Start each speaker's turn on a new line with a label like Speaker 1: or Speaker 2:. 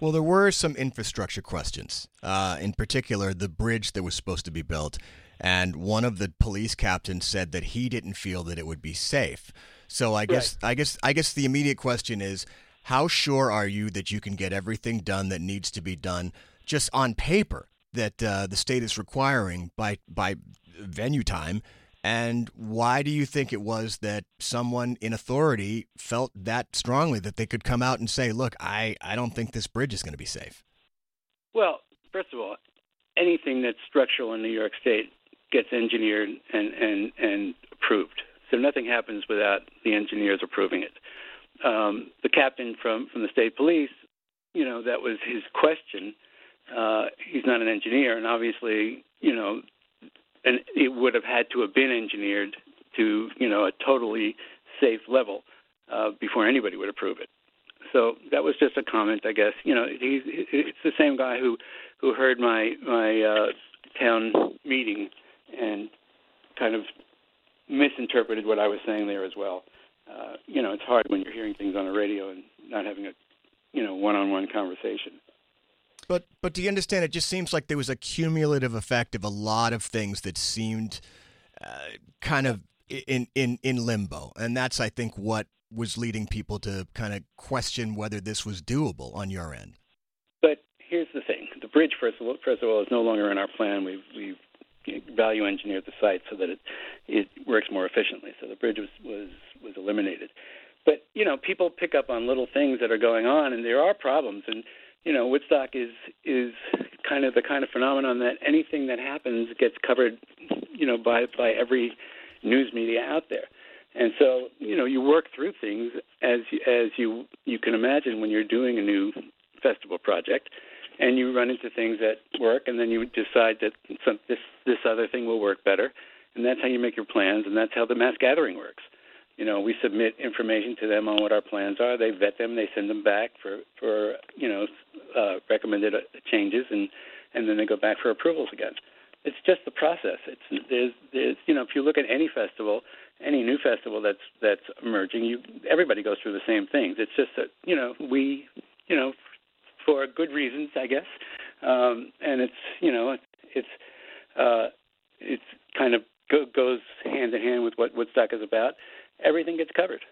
Speaker 1: Well, there were some infrastructure questions. Uh, in particular, the bridge that was supposed to be built, and one of the police captains said that he didn't feel that it would be safe. So I guess I guess I guess the immediate question is how sure are you that you can get everything done that needs to be done just on paper that uh, the state is requiring by by venue time and why do you think it was that someone in authority felt that strongly that they could come out and say, "Look, I I don't think this bridge is going to be safe"?
Speaker 2: Well, first of all, anything that's structural in New York State gets engineered and and and approved. So nothing happens without the engineers approving it. Um, the captain from from the state police, you know, that was his question. Uh, he's not an engineer, and obviously, you know, would have had to have been engineered to you know a totally safe level uh, before anybody would approve it. So that was just a comment, I guess. You know, he's it's the same guy who who heard my my uh, town meeting and kind of misinterpreted what I was saying there as well. Uh, you know, it's hard when you're hearing things on the radio and not having a, you know, one-on-one conversation.
Speaker 1: But but do you understand? It just seems like there was a cumulative effect of a lot of things that seemed uh, kind of in in in limbo, and that's I think what was leading people to kind of question whether this was doable on your end.
Speaker 2: But here's the thing: the bridge, first of all, first of all, is no longer in our plan. We've we've value engineered the site so that it it works more efficiently. So the bridge was was was eliminated. But you know, people pick up on little things that are going on, and there are problems. And you know, Woodstock is is kind of the kind of phenomenon that anything that happens gets covered, you know, by by every news media out there. And so, you know, you work through things as as you you can imagine when you're doing a new festival project and you run into things that work, and then you decide that some, this this other thing will work better, and that's how you make your plans, and that's how the mass gathering works. You know, we submit information to them on what our plans are. They vet them. They send them back for for you know uh, recommended uh, changes, and and then they go back for approvals again. It's just the process. It's there's there's you know if you look at any festival, any new festival that's that's emerging, you everybody goes through the same things. It's just that you know we you know for good reasons, I guess. Um, and it's you know it's uh, it's kind of go, goes hand in hand with what Woodstock is about. Everything gets covered.